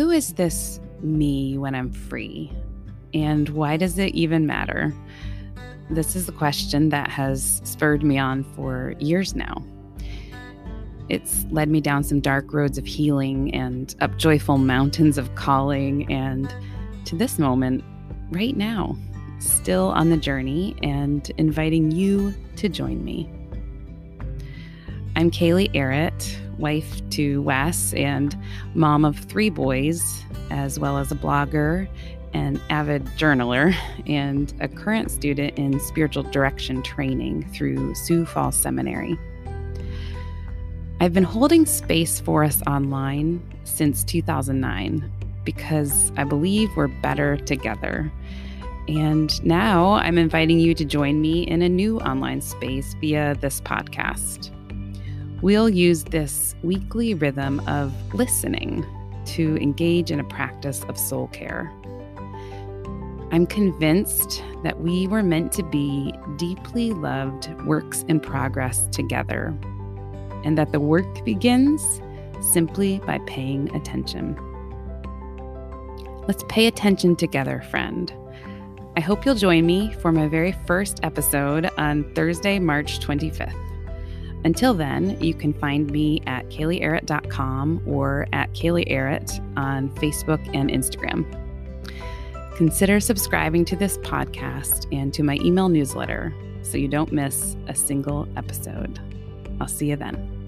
who is this me when I'm free? And why does it even matter? This is a question that has spurred me on for years now. It's led me down some dark roads of healing and up joyful mountains of calling, and to this moment, right now, still on the journey and inviting you to join me. I'm Kaylee Arrett, wife to Wes and mom of three boys, as well as a blogger, an avid journaler, and a current student in spiritual direction training through Sioux Falls Seminary. I've been holding space for us online since 2009 because I believe we're better together. And now I'm inviting you to join me in a new online space via this podcast. We'll use this weekly rhythm of listening to engage in a practice of soul care. I'm convinced that we were meant to be deeply loved works in progress together, and that the work begins simply by paying attention. Let's pay attention together, friend. I hope you'll join me for my very first episode on Thursday, March 25th. Until then, you can find me at KayleeArrett.com or at Kaylee Arrett on Facebook and Instagram. Consider subscribing to this podcast and to my email newsletter so you don't miss a single episode. I'll see you then.